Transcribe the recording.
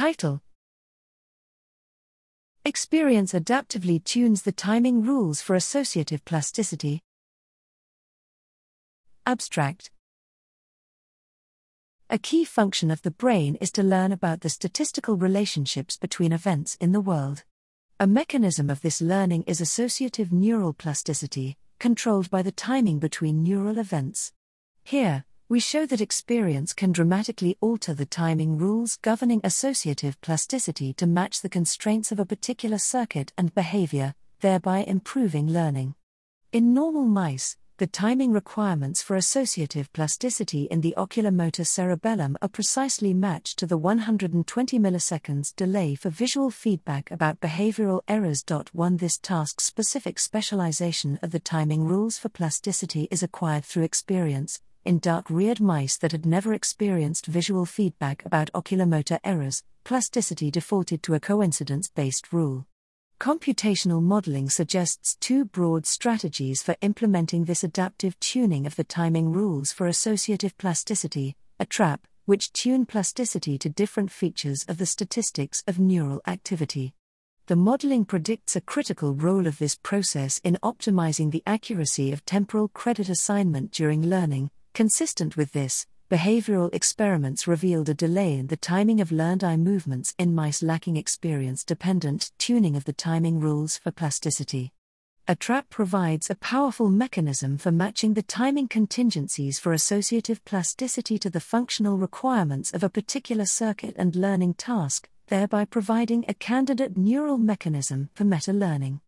Title Experience adaptively tunes the timing rules for associative plasticity. Abstract A key function of the brain is to learn about the statistical relationships between events in the world. A mechanism of this learning is associative neural plasticity, controlled by the timing between neural events. Here, we show that experience can dramatically alter the timing rules governing associative plasticity to match the constraints of a particular circuit and behavior, thereby improving learning. In normal mice, the timing requirements for associative plasticity in the oculomotor cerebellum are precisely matched to the 120 milliseconds delay for visual feedback about behavioral errors. 1 This task specific specialization of the timing rules for plasticity is acquired through experience. In dark reared mice that had never experienced visual feedback about oculomotor errors, plasticity defaulted to a coincidence based rule. Computational modeling suggests two broad strategies for implementing this adaptive tuning of the timing rules for associative plasticity ATTRAP, which tune plasticity to different features of the statistics of neural activity. The modeling predicts a critical role of this process in optimizing the accuracy of temporal credit assignment during learning. Consistent with this, behavioral experiments revealed a delay in the timing of learned eye movements in mice lacking experience dependent tuning of the timing rules for plasticity. ATTRAP provides a powerful mechanism for matching the timing contingencies for associative plasticity to the functional requirements of a particular circuit and learning task, thereby providing a candidate neural mechanism for meta learning.